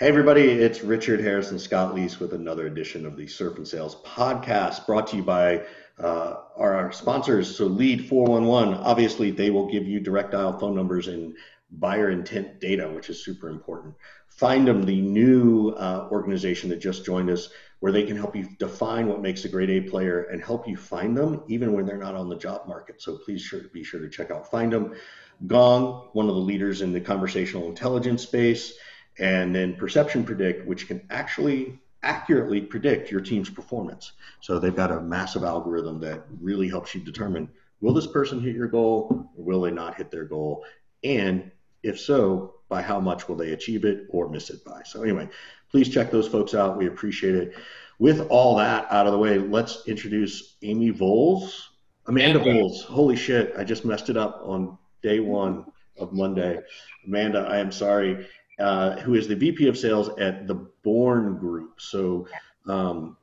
Hey, everybody, it's Richard Harris and Scott Leese with another edition of the Surf and Sales podcast brought to you by uh, our sponsors. So, Lead 411, obviously, they will give you direct dial phone numbers and buyer intent data, which is super important. Findem, the new uh, organization that just joined us, where they can help you define what makes a great A player and help you find them even when they're not on the job market. So, please sure, be sure to check out Findem. Gong, one of the leaders in the conversational intelligence space and then Perception Predict, which can actually accurately predict your team's performance. So they've got a massive algorithm that really helps you determine will this person hit your goal or will they not hit their goal? And if so, by how much will they achieve it or miss it by? So, anyway, please check those folks out. We appreciate it. With all that out of the way, let's introduce Amy Volz. Amanda Volz. Holy shit, I just messed it up on day one of Monday. Amanda, I am sorry. Uh, who is the VP of Sales at the Born Group. So um,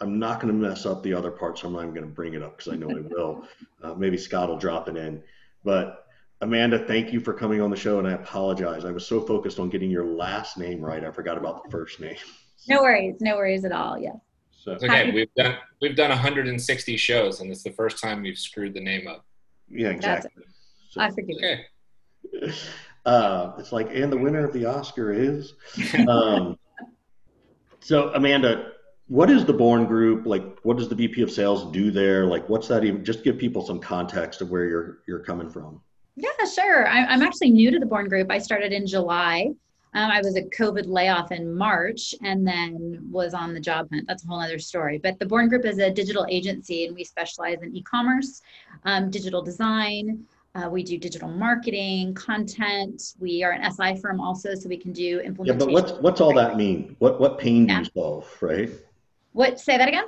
I'm not going to mess up the other part, so I'm not going to bring it up because I know I will. Uh, maybe Scott will drop it in. But Amanda, thank you for coming on the show, and I apologize. I was so focused on getting your last name right, I forgot about the first name. No worries, no worries at all. Yeah. So. It's okay. We've done we've done 160 shows, and it's the first time we've screwed the name up. Yeah, exactly. So, I forgive okay. Uh, it's like, and the winner of the Oscar is. Um, so, Amanda, what is the Born Group? Like, what does the VP of Sales do there? Like, what's that even? Just give people some context of where you're you're coming from. Yeah, sure. I, I'm actually new to the Born Group. I started in July. Um, I was a COVID layoff in March and then was on the job hunt. That's a whole other story. But the Born Group is a digital agency and we specialize in e commerce, um, digital design, uh, we do digital marketing, content. We are an SI firm also, so we can do implementation. Yeah, but what's what's all that mean? What what pain yeah. do you solve, right? What say that again?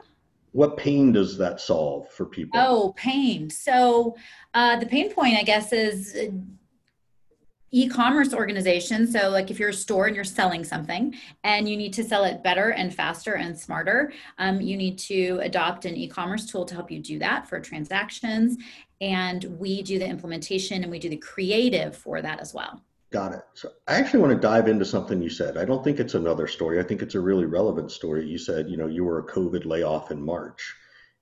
What pain does that solve for people? Oh, pain. So uh, the pain point, I guess, is uh, e-commerce organization so like if you're a store and you're selling something and you need to sell it better and faster and smarter um, you need to adopt an e-commerce tool to help you do that for transactions and we do the implementation and we do the creative for that as well. Got it. So I actually want to dive into something you said. I don't think it's another story. I think it's a really relevant story. You said, you know, you were a COVID layoff in March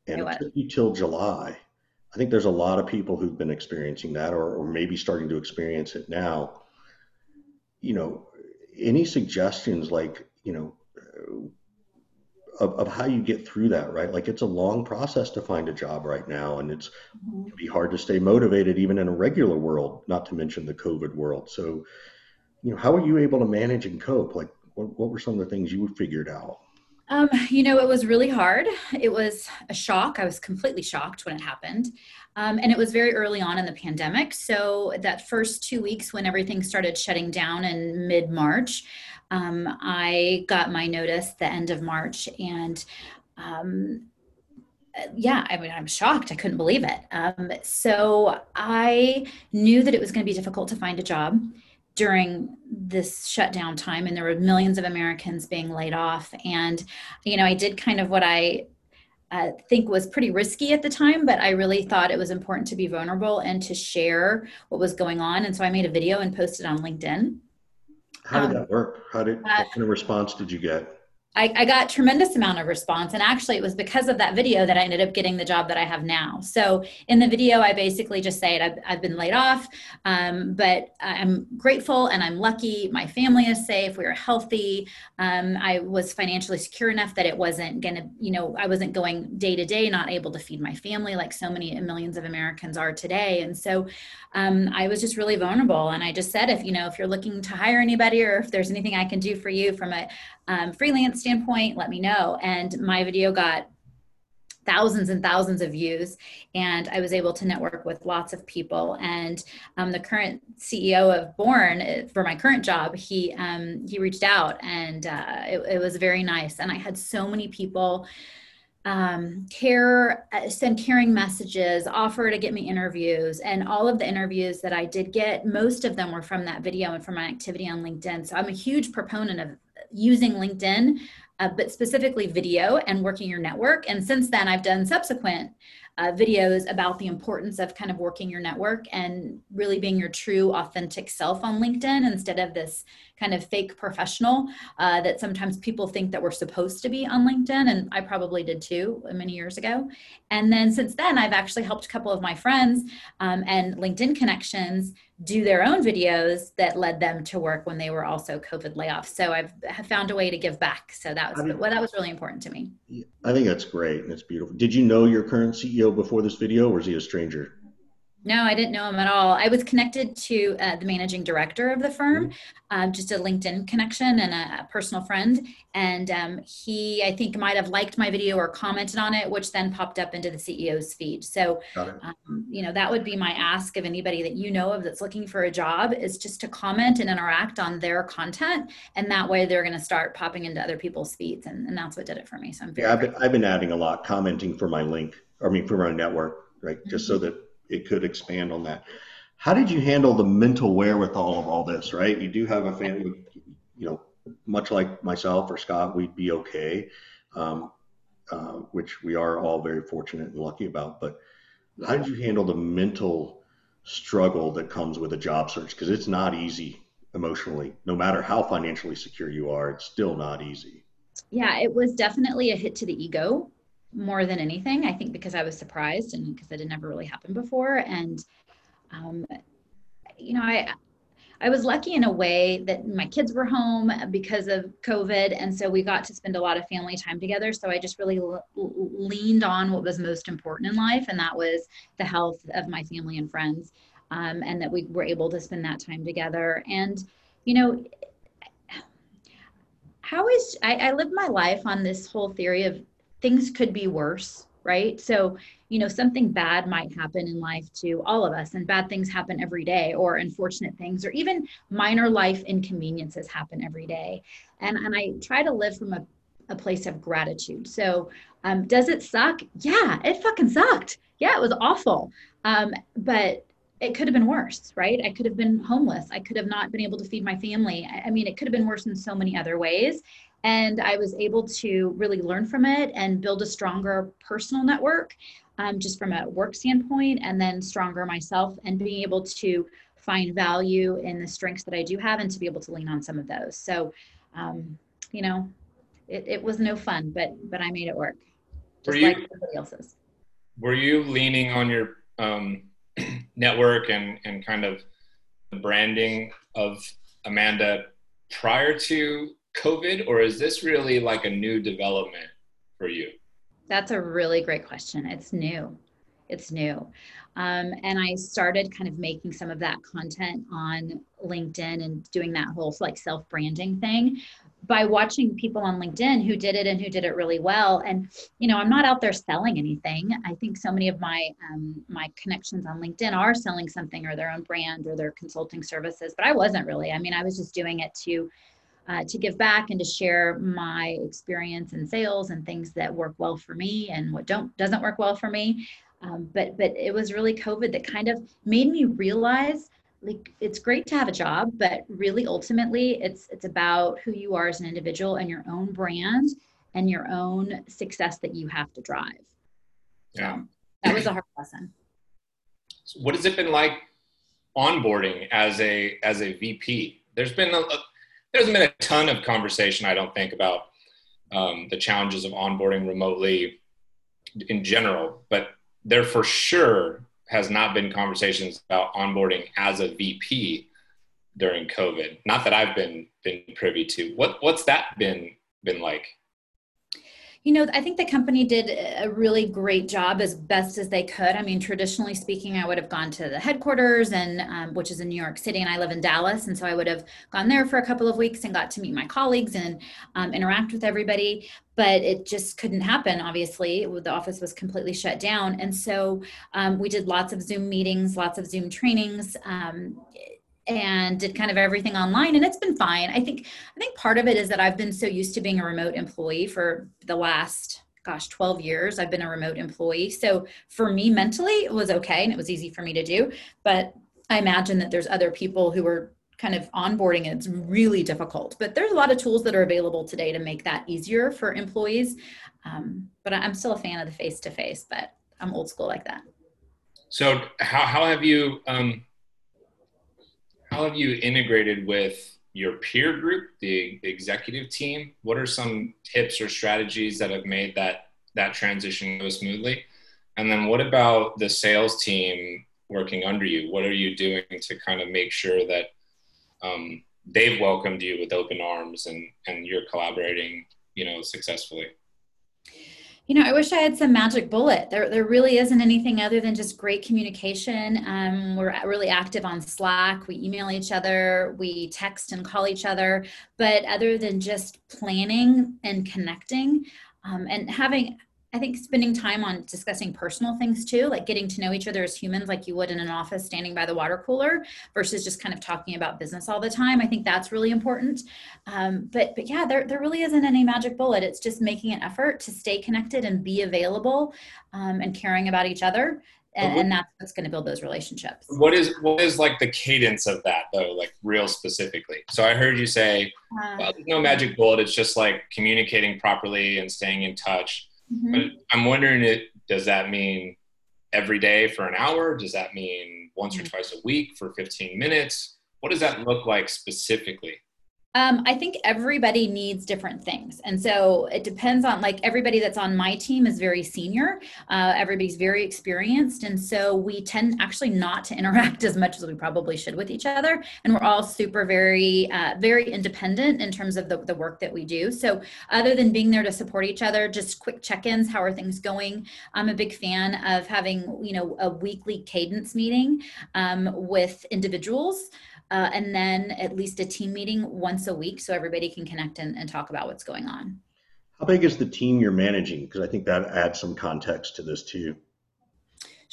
and it, it took you till July. I think there's a lot of people who've been experiencing that or, or maybe starting to experience it now. You know, any suggestions like, you know, of, of how you get through that, right? Like it's a long process to find a job right now, and it's mm-hmm. it be hard to stay motivated even in a regular world, not to mention the COVID world. So, you know, how are you able to manage and cope? Like, what, what were some of the things you figured out? Um, you know, it was really hard. It was a shock. I was completely shocked when it happened. Um, and it was very early on in the pandemic. So, that first two weeks when everything started shutting down in mid March, um, I got my notice the end of March and um, yeah, I mean, I'm shocked. I couldn't believe it. Um, so I knew that it was going to be difficult to find a job during this shutdown time, and there were millions of Americans being laid off. And, you know, I did kind of what I uh, think was pretty risky at the time, but I really thought it was important to be vulnerable and to share what was going on. And so I made a video and posted on LinkedIn. How did um, that work? How did uh, what kind of response did you get? I, I, got tremendous amount of response and actually it was because of that video that i ended up getting the job that i have now. So in the video i basically just say i've, I've been laid off um, but i'm grateful and i'm lucky. My family is safe. We are healthy. Um, i was financially secure enough that it wasn't gonna you know i wasn't going day to day not able to feed my family like so many millions of americans are today. And so um, i was just really vulnerable. And i just said if you know if you're looking to hire anybody or if there's anything i can do for you from a um, freelance standpoint, let me know. And my video got thousands and thousands of views and i was able to network with lots of people. And um, the current ceo of born uh, for my current job he um, he reached out and uh, it, it, was very nice. And i had so many people um, care uh, send caring messages offer to get me interviews. And all of the interviews that i did get most of them were from that video and from my activity on linkedin. So i'm a huge proponent of using LinkedIn, uh, but specifically video and working your network. And since then, I've done subsequent uh, videos about the importance of kind of working your network and really being your true, authentic self on LinkedIn instead of this kind of fake professional uh, that sometimes people think that we're supposed to be on LinkedIn. And I probably did too many years ago. And then since then, I've actually helped a couple of my friends um, and LinkedIn connections do their own videos that led them to work when they were also COVID layoffs. So I've have found a way to give back. So that was well, that was really important to me. I think that's great and it's beautiful. Did you know your current CEO before this video, or is he a stranger? No, I didn't know him at all. I was connected to uh, the managing director of the firm, mm-hmm. um, just a LinkedIn connection and a, a personal friend. And um, he, I think, might have liked my video or commented on it, which then popped up into the CEO's feed. So, um, you know, that would be my ask of anybody that you know of that's looking for a job is just to comment and interact on their content. And that way they're going to start popping into other people's feeds. And, and that's what did it for me. So I'm very yeah, I've been, I've been adding a lot, commenting for my link, I mean, for my network, right? Mm-hmm. Just so that it could expand on that. How did you handle the mental wherewithal of all this, right? You do have a family, you know, much like myself or Scott, we'd be okay, um, uh, which we are all very fortunate and lucky about. But how did you handle the mental struggle that comes with a job search? Because it's not easy emotionally, no matter how financially secure you are, it's still not easy. Yeah, it was definitely a hit to the ego more than anything. I think because I was surprised and because it had never really happened before. And, um, you know, I, I was lucky in a way that my kids were home because of COVID. And so we got to spend a lot of family time together. So I just really l- leaned on what was most important in life, and that was the health of my family and friends, um, and that we were able to spend that time together. And, you know, how is I, I lived my life on this whole theory of things could be worse right so you know something bad might happen in life to all of us and bad things happen every day or unfortunate things or even minor life inconveniences happen every day and and i try to live from a, a place of gratitude so um, does it suck yeah it fucking sucked yeah it was awful um, but it could have been worse, right? I could have been homeless. I could have not been able to feed my family. I mean, it could have been worse in so many other ways. And I was able to really learn from it and build a stronger personal network um, just from a work standpoint, and then stronger myself and being able to find value in the strengths that I do have and to be able to lean on some of those. So, um, you know, it, it was no fun, but but I made it work. Just were you, like everybody else's. Were you leaning on your um, network and, and kind of the branding of Amanda prior to COVID, or is this really like a new development for you? That's a really great question. It's new. It's new. Um, and I started kind of making some of that content on LinkedIn and doing that whole like self branding thing by watching people on LinkedIn who did it and who did it really well. And you know, I'm not out there selling anything. I think so many of my um, my connections on LinkedIn are selling something or their own brand or their consulting services, but I wasn't really. I mean, I was just doing it to uh, to give back and to share my experience in sales and things that work well for me and what don't doesn't work well for me. Um, but but it was really COVID that kind of made me realize like it's great to have a job, but really ultimately it's it's about who you are as an individual and your own brand and your own success that you have to drive. Yeah. So that was a hard lesson. what has it been like onboarding as a as a VP? There's been a, a there's been a ton of conversation, I don't think, about um, the challenges of onboarding remotely in general, but there for sure has not been conversations about onboarding as a VP during COVID. Not that I've been been privy to. What what's that been been like? You know, I think the company did a really great job as best as they could. I mean, traditionally speaking, I would have gone to the headquarters, and um, which is in New York City, and I live in Dallas, and so I would have gone there for a couple of weeks and got to meet my colleagues and um, interact with everybody. But it just couldn't happen. Obviously, the office was completely shut down, and so um, we did lots of Zoom meetings, lots of Zoom trainings um, and did kind of everything online and it's been fine. I think i think part of it is that i've been so used to being a remote employee for the last gosh 12 years i've been a remote employee. So for me mentally it was okay and it was easy for me to do but i imagine that there's other people who are kind of onboarding and it's really difficult. But there's a lot of tools that are available today to make that easier for employees. Um, but i'm still a fan of the face to face but I'm old school like that. So how, how have you um, how have you integrated with your peer group, the executive team? What are some tips or strategies that have made that that transition go smoothly? And then what about the sales team working under you? What are you doing to kind of make sure that um, they've welcomed you with open arms and and you're collaborating, you know, successfully? You know, I wish I had some magic bullet. There, there really isn't anything other than just great communication. Um, we're really active on Slack. We email each other, we text and call each other. But other than just planning and connecting, um, and having I think spending time on discussing personal things too, like getting to know each other as humans, like you would in an office standing by the water cooler, versus just kind of talking about business all the time. I think that's really important. Um, but but yeah, there there really isn't any magic bullet. It's just making an effort to stay connected and be available um, and caring about each other. And, and that's what's going to build those relationships. What is what is like the cadence of that though, like real specifically? So I heard you say, uh, well, there's no magic bullet. It's just like communicating properly and staying in touch Mm-hmm. But I'm wondering, it does that mean every day for an hour? Does that mean once or mm-hmm. twice a week for 15 minutes? What does that look like specifically? Um, I think everybody needs different things. And so it depends on, like, everybody that's on my team is very senior. Uh, everybody's very experienced. And so we tend actually not to interact as much as we probably should with each other. And we're all super, very, uh, very independent in terms of the, the work that we do. So other than being there to support each other, just quick check ins how are things going? I'm a big fan of having, you know, a weekly cadence meeting um, with individuals uh, and then at least a team meeting once a week so everybody can connect and, and talk about what's going on. How big is the team you're managing? Because I think that adds some context to this too.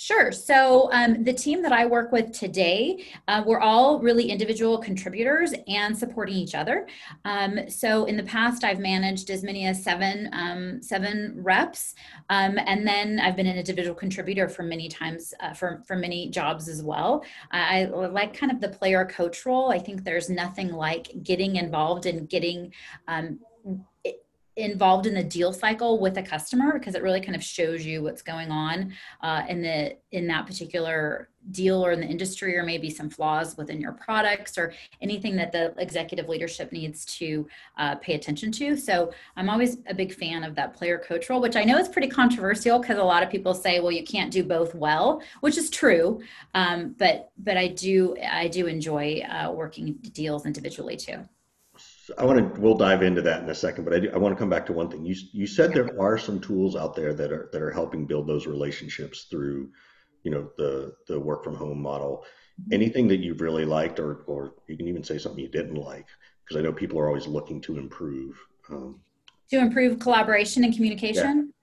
Sure. So um, the team that I work with today, uh, we're all really individual contributors and supporting each other. Um, so in the past, I've managed as many as seven um, seven reps, um, and then I've been an individual contributor for many times uh, for for many jobs as well. I, I like kind of the player coach role. I think there's nothing like getting involved and getting um, involved in the deal cycle with a customer because it really kind of shows you what's going on uh, in the in that particular deal or in the industry or maybe some flaws within your products or anything that the executive leadership needs to uh, pay attention to. So i'm always a big fan of that player coach role which i know is pretty controversial because a lot of people say well you can't do both well which is true um, but but i do i do enjoy uh, working deals individually too I want to. We'll dive into that in a second, but I, do, I want to come back to one thing. You you said there are some tools out there that are that are helping build those relationships through, you know, the the work from home model. Anything that you've really liked, or or you can even say something you didn't like, because I know people are always looking to improve. Um, to improve collaboration and communication.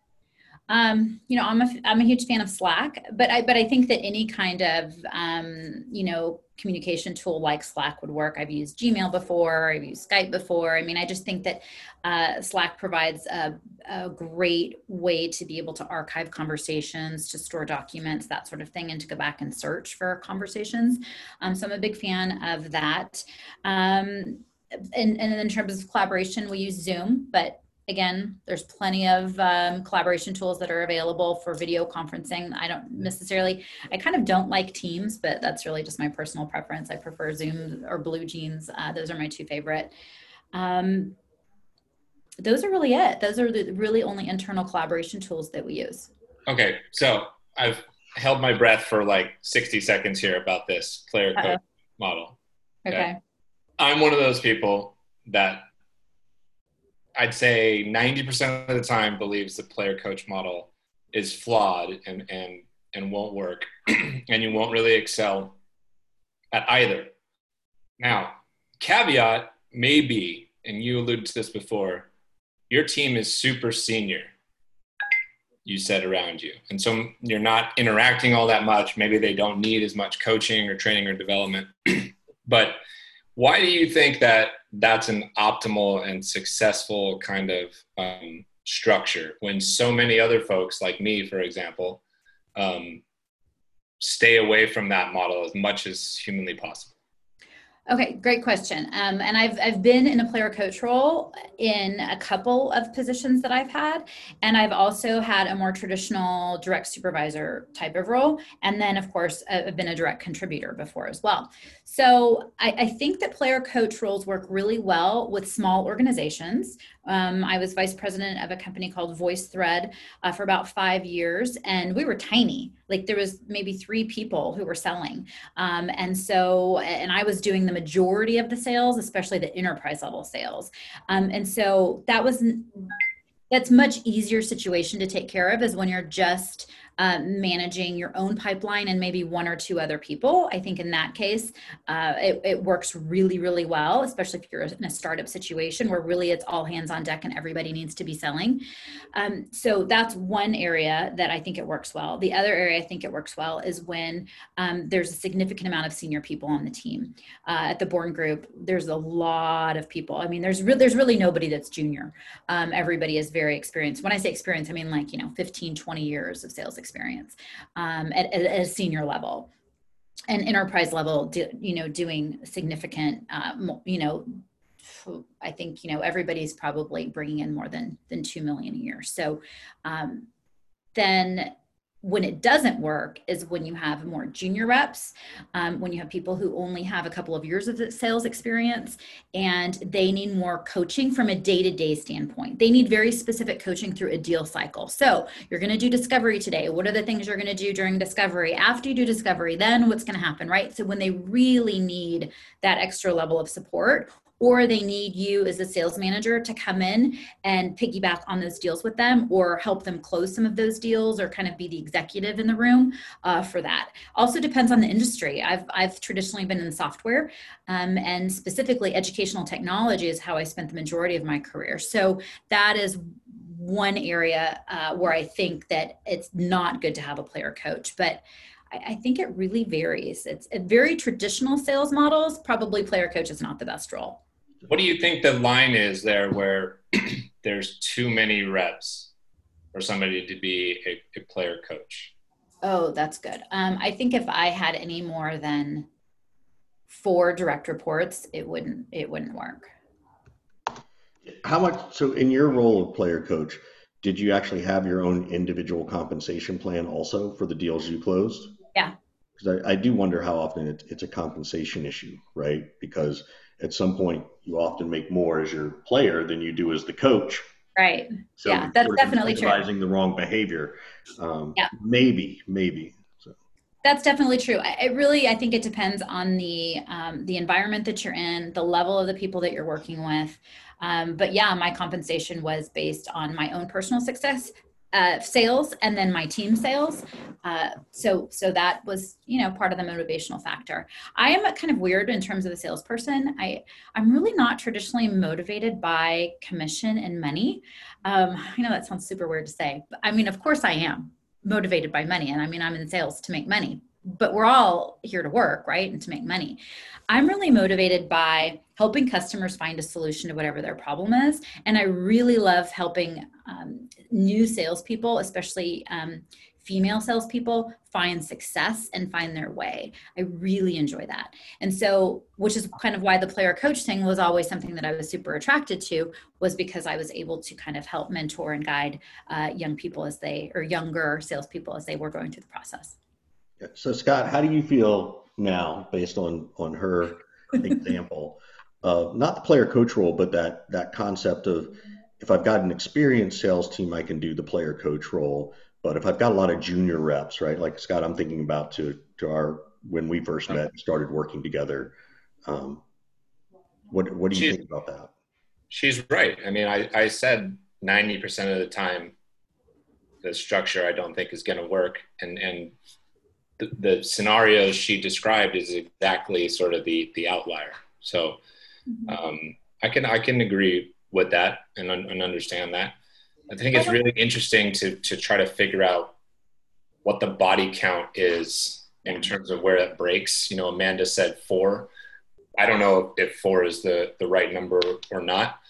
Um, you know, I'm a I'm a huge fan of Slack, but I but I think that any kind of um, you know communication tool like Slack would work. I've used Gmail before, I've used Skype before. I mean, I just think that uh, Slack provides a, a, great way to be able to archive conversations, to store documents, that sort of thing, and to go back and search for conversations. Um, so I'm a big fan of that. Um, and, and in terms of collaboration, we use Zoom, but again, there's plenty of um, collaboration tools that are available for video conferencing. I don't necessarily, I kind of don't like Teams, but that's really just my personal preference. I prefer Zoom or BlueJeans. Uh, those are my two favorite. Um, those are really it. Those are the really only internal collaboration tools that we use. Okay, so I've held my breath for like 60 seconds here about this player coach model. Okay. okay. I'm one of those people that I'd say 90% of the time believes the player coach model is flawed and, and, and won't work, and you won't really excel at either. Now, caveat may be, and you alluded to this before, your team is super senior, you said around you. And so you're not interacting all that much. Maybe they don't need as much coaching or training or development. but why do you think that that's an optimal and successful kind of um, structure. When so many other folks like me for example um, stay away from that model as much as humanly possible Okay, great question. Um, and I've I've been in a player coach role in a couple of positions that I've had, and I've also had a more traditional direct supervisor type of role, and then of course I've been a direct contributor before as well. So I, I think that player coach roles work really well with small organizations. Um, I was vice president of a company called VoiceThread uh, for about five years, and we were tiny. Like there was maybe three people who were selling, um, and so and I was doing the majority of the sales, especially the enterprise level sales. Um, and so that was that's much easier situation to take care of is when you're just um, managing your own pipeline and maybe one or two other people. I think in that case, uh, it, it, works really, really well, especially if you're in a startup situation where really it's all hands on deck and everybody needs to be selling. Um, so that's one area that I think it works well. The other area I think it works well is when um, there's a significant amount of senior people on the team. Uh, at the Born Group, there's a lot of people. I mean, there's re- there's really nobody that's junior. Um, everybody is very experienced. When I say experienced, I mean like you know 15, 20 years of sales experience experience um, at, at, a senior level. And enterprise level do, you know doing significant uh, you know i think you know everybody's probably bringing in more than than 2 million a year. So um, then when it doesn't work is when you have more junior reps, um, when you have people who only have a couple of years of sales experience, and they need more coaching from a day to day standpoint. They need very specific coaching through a deal cycle. So, you're going to do discovery today. What are the things you're going to do during discovery? After you do discovery, then what's going to happen, right? So, when they really need that extra level of support, or they need you as a sales manager to come in and piggyback on those deals with them or help them close some of those deals or kind of be the executive in the room uh, for that also depends on the industry i've, I've traditionally been in software um, and specifically educational technology is how i spent the majority of my career so that is one area uh, where i think that it's not good to have a player coach but I, think it really varies. It's a very traditional sales models. Probably player coach is not the best role. What do you think the line is there where there's too many reps for somebody to be a, a player coach? Oh, that's good. Um, I think if I had any more than four direct reports, it wouldn't it wouldn't work. How much? So, in your role of player coach, did you actually have your own individual compensation plan also for the deals you closed? Yeah. Because I, I, do wonder how often it, it's a compensation issue, right? Because at some point you often make more as your player than you do as the coach. Right. So yeah, that's definitely true. the wrong behavior. Um, yeah. Maybe, maybe. So. That's definitely true. It really, I think it depends on the um, the environment that you're in, the level of the people that you're working with. Um, but yeah, my compensation was based on my own personal success uh, sales and then my team sales. Uh, so so that was you know part of the motivational factor. I am kind of weird in terms of a salesperson. I I'm really not traditionally motivated by commission and money. Um, I know that sounds super weird to say, but I mean of course I am motivated by money, and I mean I'm in sales to make money. But we're all here to work, right, and to make money. I'm really motivated by helping customers find a solution to whatever their problem is. And I really love helping um, new salespeople, especially um, female salespeople, find success and find their way. I really enjoy that. And so, which is kind of why the player coach thing was always something that I was super attracted to, was because I was able to kind of help mentor and guide uh, young people as they, or younger salespeople as they were going through the process. So, Scott, how do you feel now based on on her example of not the player coach role but that that concept of if i've got an experienced sales team i can do the player coach role. But if i've got a lot of junior reps right like scott i'm thinking about to to our when we first met and started working together um, what what do you she's, think about that? She's right. I mean i i said 90% of the time the structure i don't think is going to work. And and the, the scenarios she described is exactly sort of the the outlier. So mm-hmm. um, I can I can agree with that and, and understand that. I think it's really interesting to to try to figure out what the body count is in terms of where it breaks. You know, Amanda said four. I don't know if four is the the right number or not,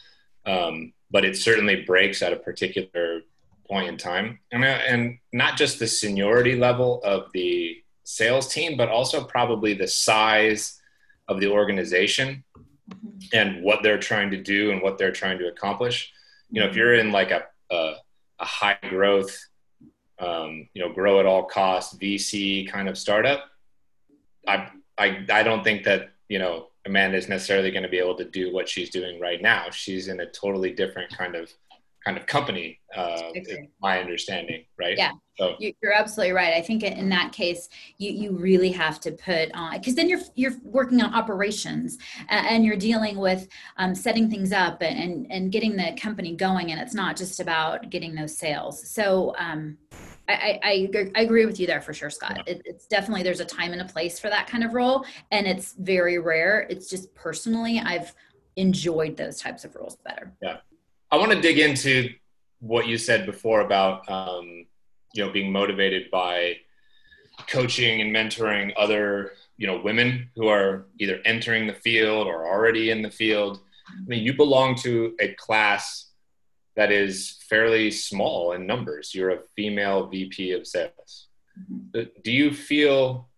um, but it certainly breaks at a particular point in time, and uh, and not just the seniority level of the sales team, but also probably the size of the organization and what they're trying to do and what they're trying to accomplish. You know, if you're in like a a, a high growth, um, you know, grow at all costs VC kind of startup, I I I don't think that you know Amanda is necessarily going to be able to do what she's doing right now. She's in a totally different kind of kind of company, uh, my understanding, right? Yeah. So you're absolutely right. I think in that case, you you really have to put on because then you're you're working on operations and you're dealing with um, setting things up and and getting the company going, and it's not just about getting those sales. So. Um, I, I, I, agree with you there for sure, Scott. It, it's definitely there's a time and a place for that kind of role, and it's very rare. It's just personally, I've enjoyed those types of roles better. Yeah, I want to dig into what you said before about um, you know being motivated by coaching and mentoring other you know women who are either entering the field or already in the field. I mean, you belong to a class that is fairly small in numbers. You're a female VP of sales. Mm-hmm. Do you feel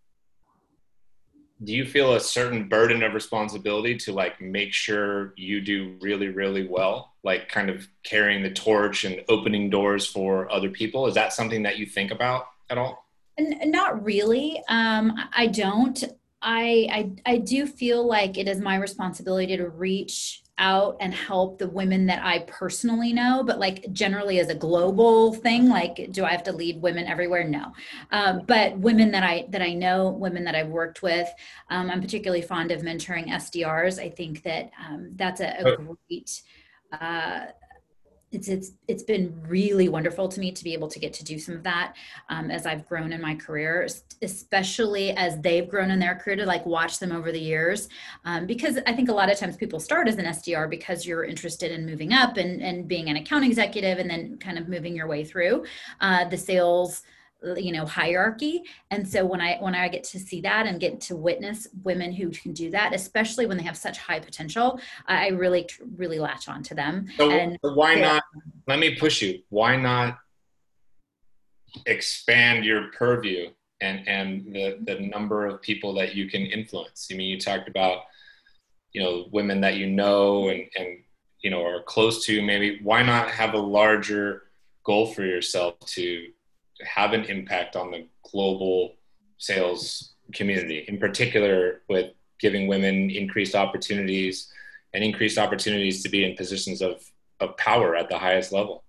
do you feel a certain burden of responsibility to like make sure you do really really well like kind of carrying the torch and opening doors for other people is that something that you think about at all not really um, i don't I, I i do feel like it is my responsibility to reach out and help the women that I personally know, but like generally as a global thing, like do I have to lead women everywhere? No, um, but women that I that I know, women that I've worked with, um, I'm particularly fond of mentoring SDRs. I think that um, that's a, a great. Uh, it's it's it's been really wonderful to me to be able to get to do some of that um, as I've grown in my career, especially as they've grown in their career to like watch them over the years. Um, because I think a lot of times people start as an SDR because you're interested in moving up and and being an account executive and then kind of moving your way through uh, the sales you know hierarchy. And so when i when i get to see that and get to witness women who can do that especially when they have such high potential i really really latch on to them. So and why not let me push you. Why not expand your purview and and the the number of people that you can influence? I mean you talked about you know women that you know and and you know are close to maybe why not have a larger goal for yourself to have an impact on the global sales community, in particular with giving women increased opportunities and increased opportunities to be in positions of, of power at the highest level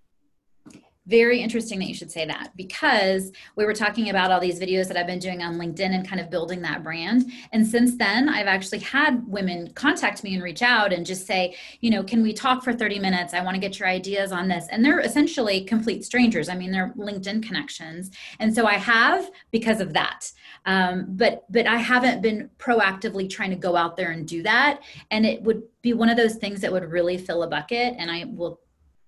very interesting that you should say that because we were talking about all these videos that I've been doing on LinkedIn and kind of building that brand. And since then, I've actually had women contact me and reach out and just say, you know, can we talk for 30 minutes? I want to get your ideas on this. And they're essentially complete strangers. I mean, they're LinkedIn connections. And so I have because of that. Um, but but I haven't been proactively trying to go out there and do that. And it would be one of those things that would really fill a bucket. And I will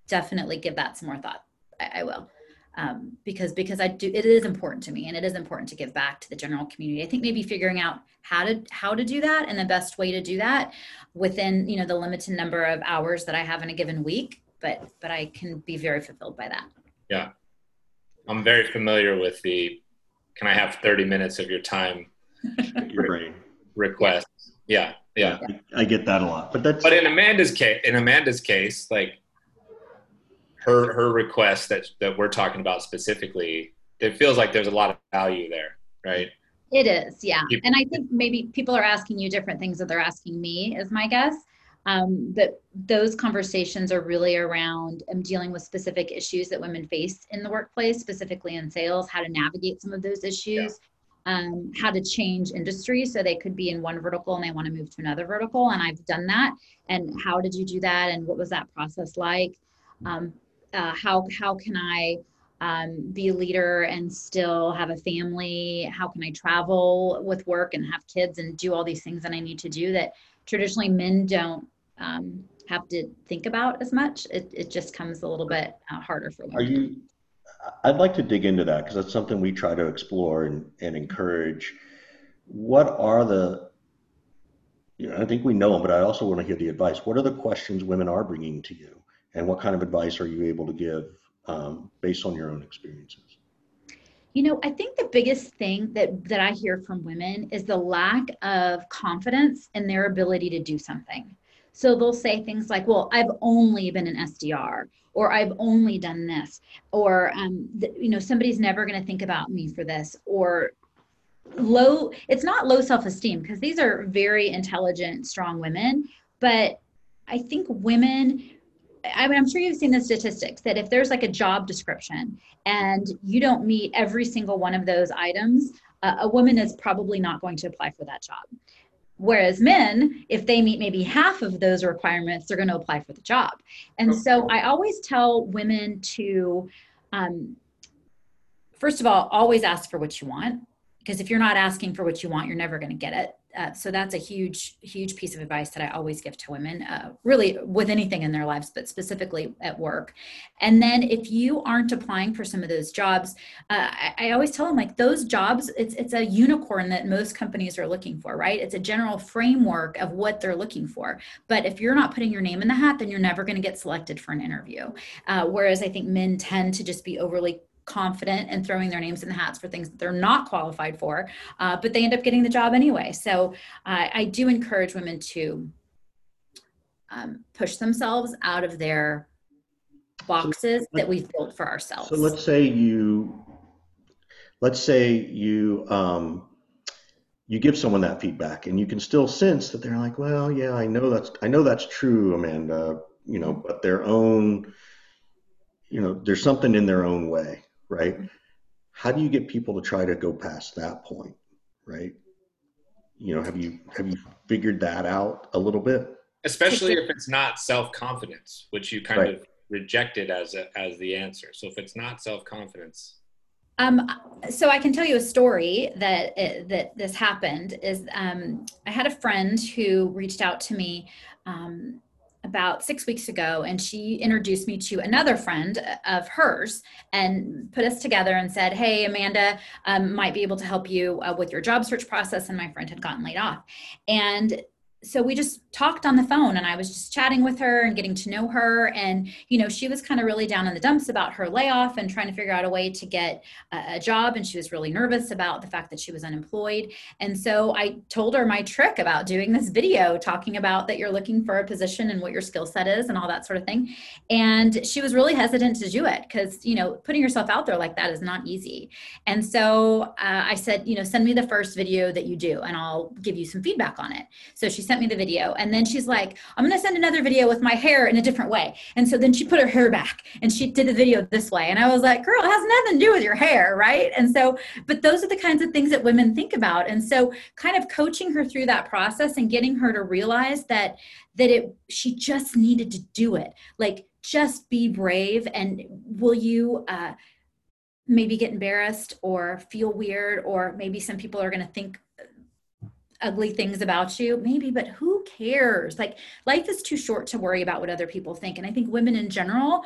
definitely give that some more thought. I, I will. Um, because because I do it is important to me and it is important to give back to the general community. I think maybe figuring out how to how to do that and the best way to do that within you know the limited number of hours that I have in a given week. But but I can be very fulfilled by that. Yeah, I'm very familiar with the. Can I have 30 minutes of your time? your brain request. Yeah, yeah. I get that a lot, but that's. But in Amanda's case, in Amanda's case, like her her request that that we're talking about specifically, it feels like there's a lot of value there, right? It is, yeah. And I think maybe people are asking you different things that they're asking me, is my guess. Um, but those conversations are really around um, dealing with specific issues that women face in the workplace, specifically in sales, how to navigate some of those issues, yeah. um, how to change industry so they could be in one vertical and they want to move to another vertical. And I've done that. And how did you do that? And what was that process like? Um, uh, how how can I um, be a leader and still have a family? How can I travel with work and have kids and do all these things that I need to do that traditionally men don't um, have to think about as much? It, it just comes a little bit uh, harder for them. Are you? I'd like to dig into that because that's something we try to explore and, and encourage. What are the you know, I think we know them, but I also want to hear the advice. What are the questions women are bringing to you? And what kind of advice are you able to give um, based on your own experiences? You know, I think the biggest thing that that I hear from women is the lack of confidence in their ability to do something. So they'll say things like, "Well, I've only been an SDR," or "I've only done this," or um, th- you know, somebody's never going to think about me for this, or low. It's not low self-esteem because these are very intelligent, strong women, but I think women I mean, I'm sure you've seen the statistics that if there's like a job description and you don't meet every single one of those items, uh, a woman is probably not going to apply for that job. Whereas men, if they meet maybe half of those requirements, they're going to apply for the job. And so I always tell women to, um, first of all, always ask for what you want. Because if you're not asking for what you want, you're never going to get it uh, so that's a huge huge piece of advice that i always give to women uh, really with anything in their lives but specifically at work. And then if you aren't applying for some of those jobs uh, I, I, always tell them like those jobs it's it's a unicorn that most companies are looking for right? It's a general framework of what they're looking for. But if you're not putting your name in the hat then you're never going to get selected for an interview. Uh, whereas i think men tend to just be overly confident and throwing their names in the hats for things that they're not qualified for, uh, but they end up getting the job anyway. So uh, I do encourage women to um, push themselves out of their boxes that we've built for ourselves. So let's say you, let's say you, um, you give someone that feedback and you can still sense that they're like, well, yeah, I know that's, I know that's true, Amanda, you know, but their own, you know, there's something in their own way right? How do you get people to try to go past that point, right? You know, have you have you figured that out a little bit? Especially if it's not self confidence, which you kind right. of rejected as a, as the answer. So if it's not self confidence, um, so I can tell you a story that that this happened. Is um, I had a friend who reached out to me um, about six weeks ago and she introduced me to another friend of hers and put us together and said hey amanda um, might be able to help you uh, with your job search process and my friend had gotten laid off. And so we just talked on the phone and I was just chatting with her and getting to know her. And, you know, she was kind of really down in the dumps about her layoff and trying to figure out a way to get a, job. And she was really nervous about the fact that she was unemployed. And so I told her my trick about doing this video talking about that you're looking for a position and what your skill set is and all that sort of thing. And she was really hesitant to do it because, you know, putting yourself out there like that is not easy. And so uh, I said, you know, send me the first video that you do and I'll give you some feedback on it. So she sent me the video and then she's like i'm going to send another video with my hair in a different way. And so then she put her hair back and she did the video this way and i was like girl it has nothing to do with your hair right? And so but those are the kinds of things that women think about and so kind of coaching her through that process and getting her to realize that that it she just needed to do it. Like just be brave and will you uh maybe get embarrassed or feel weird or maybe some people are going to think ugly things about you maybe but who cares? Like life is too short to worry about what other people think. And i think women in general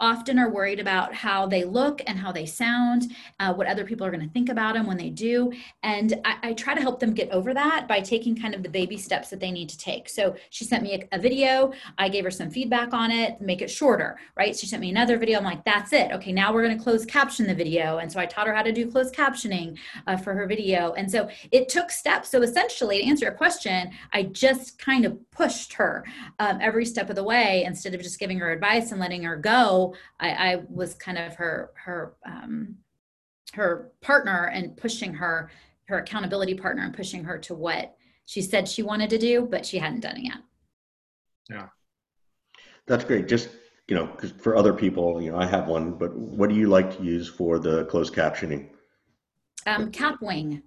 often are worried about how they look and how they sound, uh, what other people are going to think about them when they do. And I, I, try to help them get over that by taking kind of the baby steps that they need to take. So she sent me a, a video. I gave her some feedback on it, make it shorter, right? She sent me another video. I'm like, that's it. Okay, now we're going to close caption the video. And so I taught her how to do closed captioning uh, for her video. And so it took steps. So essentially, to answer your question, I just kind of pushed her um, every step of the way instead of just giving her advice and letting her go I, I was kind of her her um, her partner and pushing her her accountability partner and pushing her to what she said she wanted to do, but she hadn't done it yet. Yeah, that's great. Just you know, because for other people, you know, I have one, but what do you like to use for the closed captioning? Um, Kapwing.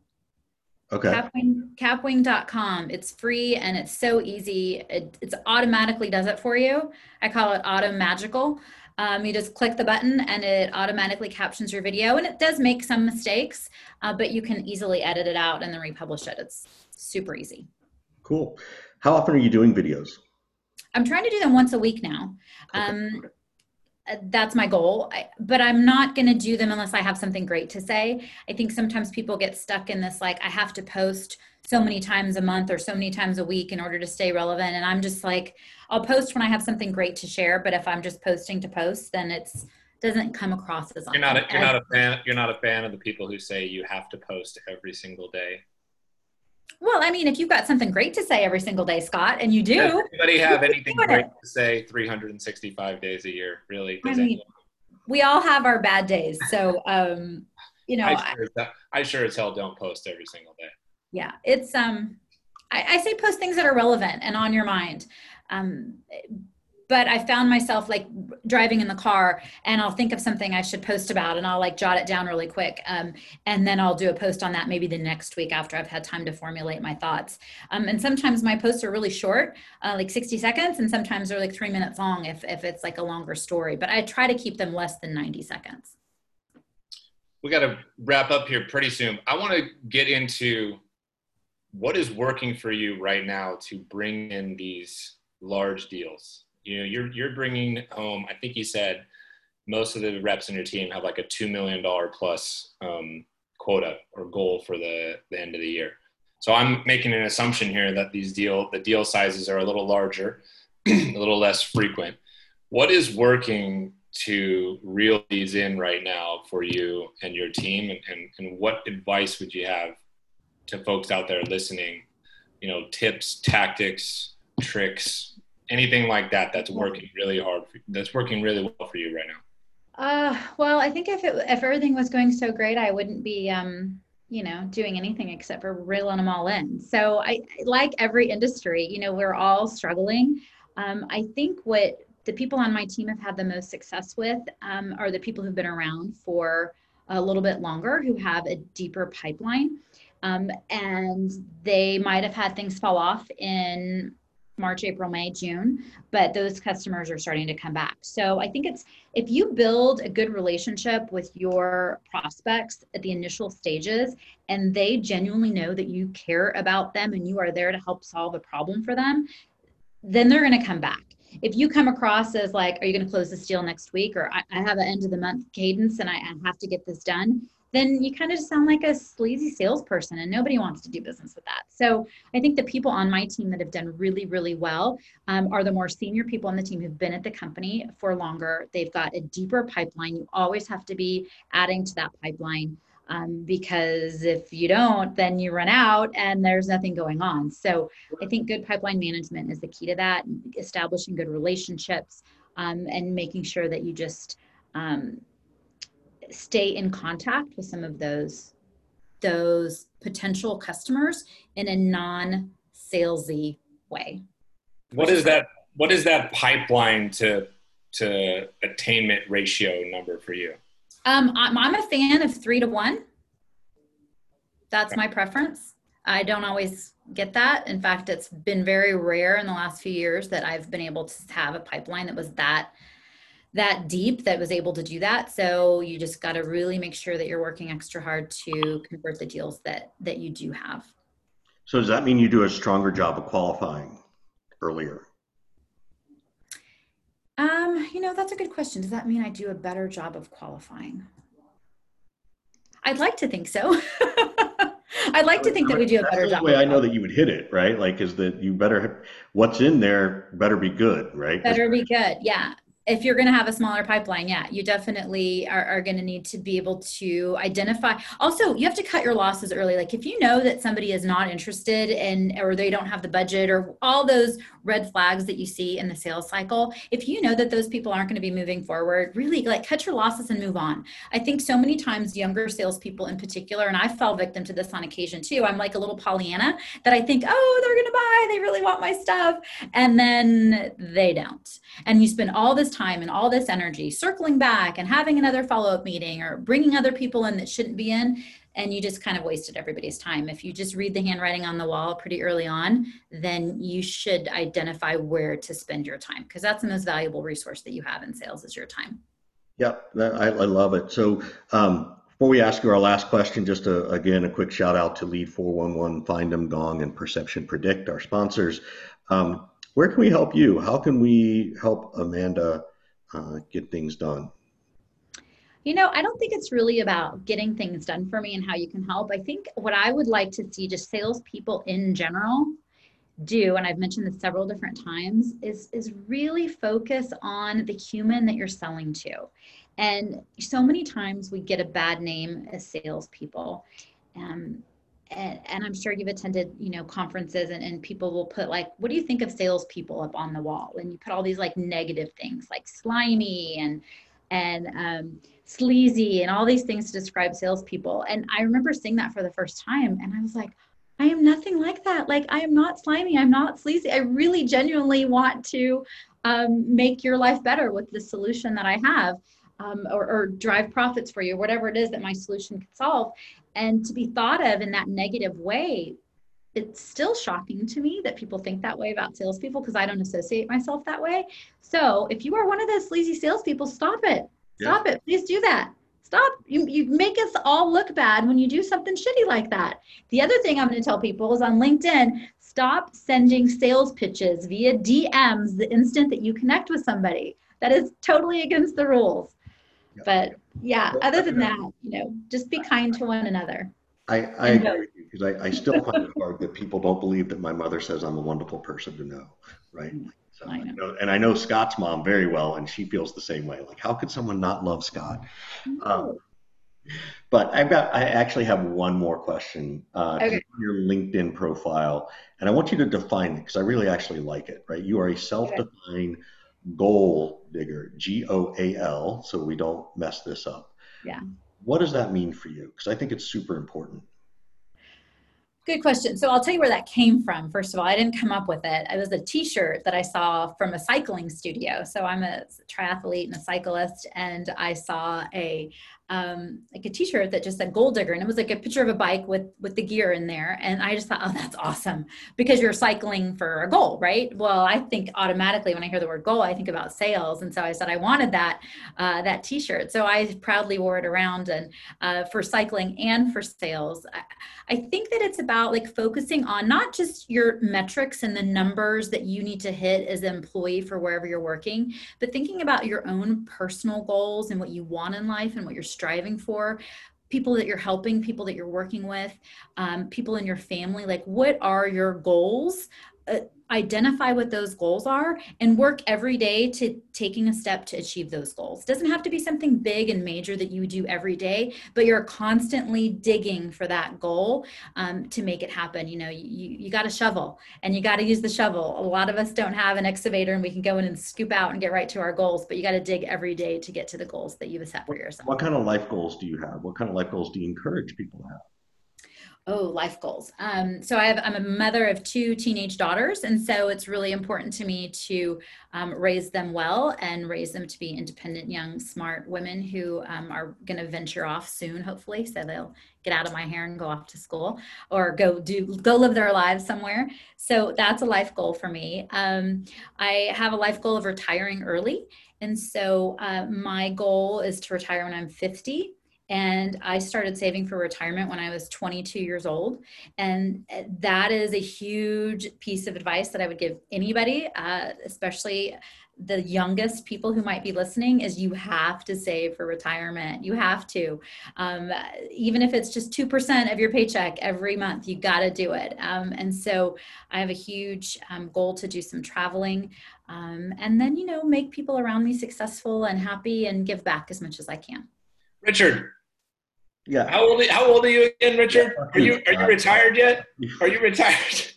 Okay. Kapwing, kapwing.com. It's free and it's so easy. It it's automatically does it for you. I call it auto magical. Um, you just click the button and it automatically captions your video and it does make some mistakes, uh, but you can easily edit it out and then republish it. It's super easy. Cool. How often are you doing videos? I'm trying to do them once a week now. Um, Uh, that's my goal. I, but i'm not going to do them unless i have something great to say. I think sometimes people get stuck in this like i have to post so many times a month or so many times a week in order to stay relevant. And i'm just like i'll post when i have something great to share but if i'm just posting to post then it's doesn't come across as you're not a, you're not a fan you're not a fan of the people who say you have to post every single day well i mean if you've got something great to say every single day scott and you do does anybody have anything great to say 365 days a year really? I mean, we all have our bad days so um you know I sure, I, I sure as hell don't post every single day. Yeah it's um I, I say post things that are relevant and on your mind. Um but I found myself like driving in the car and I'll think of something I should post about and I'll like jot it down really quick. Um, and then I'll do a post on that maybe the next week after I've had time to formulate my thoughts. Um, and sometimes my posts are really short, uh, like 60 seconds, and sometimes they're like three minutes long if, if it's like a longer story, but I try to keep them less than 90 seconds. We got to wrap up here pretty soon. I want to get into what is working for you right now to bring in these large deals you know you're you're bringing home i think you said most of the reps in your team have like a $2 million plus um, quota or goal for the, the end of the year. So i'm making an assumption here that these deal the deal sizes are a little larger a little less frequent. What is working to reel these in right now for you and your team? And, and, and what advice would you have to folks out there listening? You know tips tactics tricks anything like that that's working really hard for, that's working really well for you right now? Uh well i think if it if everything was going so great i wouldn't be um you know doing anything except for reeling them all in. So i like every industry you know we're all struggling. Um, i think what the people on my team have had the most success with um, are the people who've been around for a little bit longer who have a deeper pipeline. Um, and they might have had things fall off in March, April, May, June, but those customers are starting to come back. So I think it's if you build a good relationship with your prospects at the initial stages and they genuinely know that you care about them and you are there to help solve a problem for them, then they're going to come back. If you come across as like, are you going to close this deal next week? Or I, I have an end of the month cadence and I, I have to get this done then you kind of sound like a sleazy salesperson and nobody wants to do business with that. So I think the people on my team that have done really, really well um, are the more senior people on the team who've been at the company for longer. They've got a deeper pipeline. You always have to be adding to that pipeline. Um, because if you don't, then you run out and there's nothing going on. So I think good pipeline management is the key to that, establishing good relationships um, and making sure that you just um, stay in contact with some of those those potential customers in a non-salesy way. What is that? What is that pipeline to to attainment ratio number for you? Um, I'm, I'm a fan of three to one. That's my preference. I don't always get that. In fact, it's been very rare in the last few years that I've been able to have a pipeline that was that that deep that was able to do that. So you just got to really make sure that you're working extra hard to convert the deals that that you do have. So does that mean you do a stronger job of qualifying earlier? Um, you know, that's a good question. Does that mean I do a better job of qualifying? I'd like to think so. I'd like to think that we do a better job. The way I know that you would hit it, right? Like, is that you better what's in there better be good, right? Better be good, yeah if you're going to have a smaller pipeline, yeah, you definitely are, are going to need to be able to identify. Also, you have to cut your losses early. Like if you know that somebody is not interested in, or they don't have the budget, or all those red flags that you see in the sales cycle, if you know that those people aren't going to be moving forward, really like cut your losses and move on. I think so many times younger salespeople in particular, and I fell victim to this on occasion too. I'm like a little Pollyanna that I think, oh, they're going to buy, they really want my stuff, and then they don't. And you spend all this time and all this energy circling back and having another follow up meeting or bringing other people in that shouldn't be in. And you just kind of wasted everybody's time. If you just read the handwriting on the wall pretty early on, then you should identify where to spend your time because that's the most valuable resource that you have in sales is your time. Yep, I, I love it. So um, before we ask you our last question, just a, again a quick shout out to Lead 411, Find Them Gong, and Perception Predict, our sponsors. Um, where can we help you? How can we help Amanda uh, get things done? You know, I don't think it's really about getting things done for me and how you can help. I think what I would like to see just salespeople in general do, and I've mentioned this several different times, is, is really focus on the human that you're selling to. And so many times we get a bad name as salespeople. Um, and, and, I'm sure you've attended, you know, conferences and, and people will put like, what do you think of salespeople up on the wall? And you put all these like negative things like slimy and and um, sleazy and all these things to describe salespeople. And I remember seeing that for the first time and I was like, I am nothing like that. Like I am not slimy. I'm not sleazy. I really genuinely want to um, make your life better with the solution that I have um, or, or drive profits for you, whatever it is that my solution could solve. And to be thought of in that negative way, it's still shocking to me that people think that way about salespeople because I don't associate myself that way. So if you are one of those sleazy salespeople, stop it. Stop yeah. it. Please do that. Stop. You, you make us all look bad when you do something shitty like that. The other thing I'm going to tell people is on LinkedIn, stop sending sales pitches via DMs the instant that you connect with somebody. That is totally against the rules. But yeah, other than that, you know, just be kind to one another. I, I agree with you because I, I still find it hard that people don't believe that my mother says I'm a wonderful person to know, right? So, I know. and I know Scott's mom very well, and she feels the same way. Like, how could someone not love Scott? Um, but I've got, I actually have one more question. Uh, okay. Your LinkedIn profile, and I want you to define it because I really actually like it. Right? You are a self-defined okay goal digger, G O A L, so we don't mess this up. Yeah. What does that mean for you? Because I think it's super important. Good question. So I'll tell you where that came from. First of all, I didn't come up with it. It was a T-shirt that I saw from a cycling studio. So I'm a triathlete and a cyclist, and I saw a um, like a T-shirt that just said "Gold Digger," and it was like a picture of a bike with with the gear in there. And I just thought, oh, that's awesome because you're cycling for a goal, right? Well, I think automatically when I hear the word goal, I think about sales, and so I said I wanted that uh, that T-shirt. So I proudly wore it around and uh, for cycling and for sales. I, I think that it's about like focusing on not just your metrics and the numbers that you need to hit as an employee for wherever you're working, but thinking about your own personal goals and what you want in life and what you're striving for people that you're helping people that you're working with um, people in your family like what are your goals? Uh, identify what those goals are and work every day to taking a step to achieve those goals. Doesn't have to be something big and major that you do every day, but you're constantly digging for that goal um, to make it happen. You know, you, you got a shovel and you got to use the shovel. A lot of us don't have an excavator and we can go in and scoop out and get right to our goals, but you got to dig every day to get to the goals that you've set for yourself. What kind of life goals do you have? What kind of life goals do you encourage people to have? Oh, life goals. Um, so I have, I'm a mother of two teenage daughters, and so it's really important to me to um, raise them well and raise them to be independent, young, smart women who um, are going to venture off soon, hopefully. So they'll get out of my hair and go off to school or go do go live their lives somewhere. So that's a life goal for me. Um, I have a life goal of retiring early, and so uh, my goal is to retire when I'm 50 and I started saving for retirement when I was 22 years old. And uh, that is a huge piece of advice that I would give anybody, uh, especially the youngest people who might be listening is you have to save for retirement. You have to. Um, even if it's just 2% of your paycheck every month you got to do it. Um, and so i have a huge um, goal to do some traveling um, and then you know make people around me successful and happy and give back as much as i can Richard. Yeah. How old? How old are you again, Richard? Are you are you uh, retired yet? Are you retired?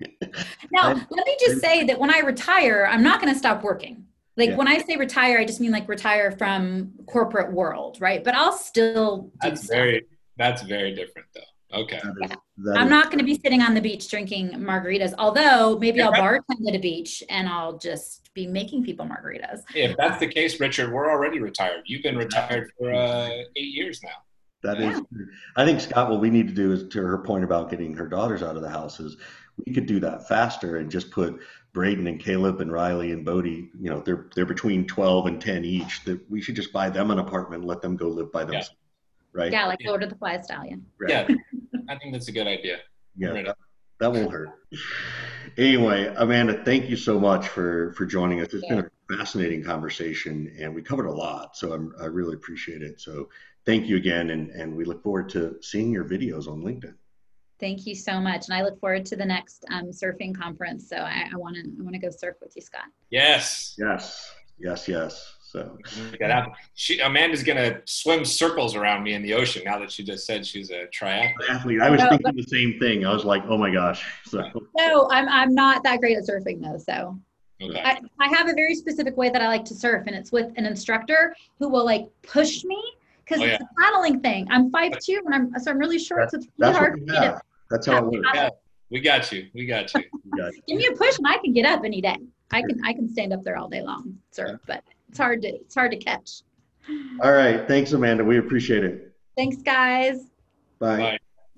now, let me just say that when I retire, I'm not going to stop working. Like yeah. when I say retire, I just mean like retire from corporate world, right? But I'll still. That's stuff. very. That's very different, though. Okay. That is, that I'm not going to be sitting on the beach drinking margaritas, although maybe I'll bartend at a beach and I'll just be making people margaritas. If that's the case, Richard, we're already retired. You've been retired for uh, eight years now. That yeah. is, I think Scott. What we need to do is to her point about getting her daughters out of the house is we could do that faster and just put Braden and Caleb and Riley and Bodie. You know, they're they're between twelve and ten each. That we should just buy them an apartment, and let them go live by themselves. Yeah. Right? Yeah, like yeah. Lord of the Fly Stallion. Right. Yeah, I think that's a good idea. Yeah, that, that won't hurt. Anyway, Amanda, thank you so much for for joining us. It's yeah. been a fascinating conversation, and we covered a lot. So I'm, I really appreciate it. So thank you again, and, and we look forward to seeing your videos on LinkedIn. Thank you so much. And I look forward to the next um, surfing conference. So I want to I want to go surf with you, Scott. Yes. Yes, yes, yes. So mm-hmm. Make that happen. She, Amanda's gonna swim circles around me in the ocean now that she just said she's a triathlete. athlete, I was No, thinking the same thing. I was like, oh my gosh. So No, I'm I'm not that great at surfing though. So Okay. I, I have a very specific way that I like to surf, and it's with an instructor who will like push me because Oh, it's a paddling thing. I'm five two, and I'm so I'm really short, so it's really that's hard for me to. That's how it works. Yeah, we got you. We got you. We got it. give me a push, and I can get up any day. I can I can stand up there all day long, surf, but it's hard to it's hard to catch. All right. Thanks, Amanda. We appreciate it. Thanks, guys. Bye. Bye.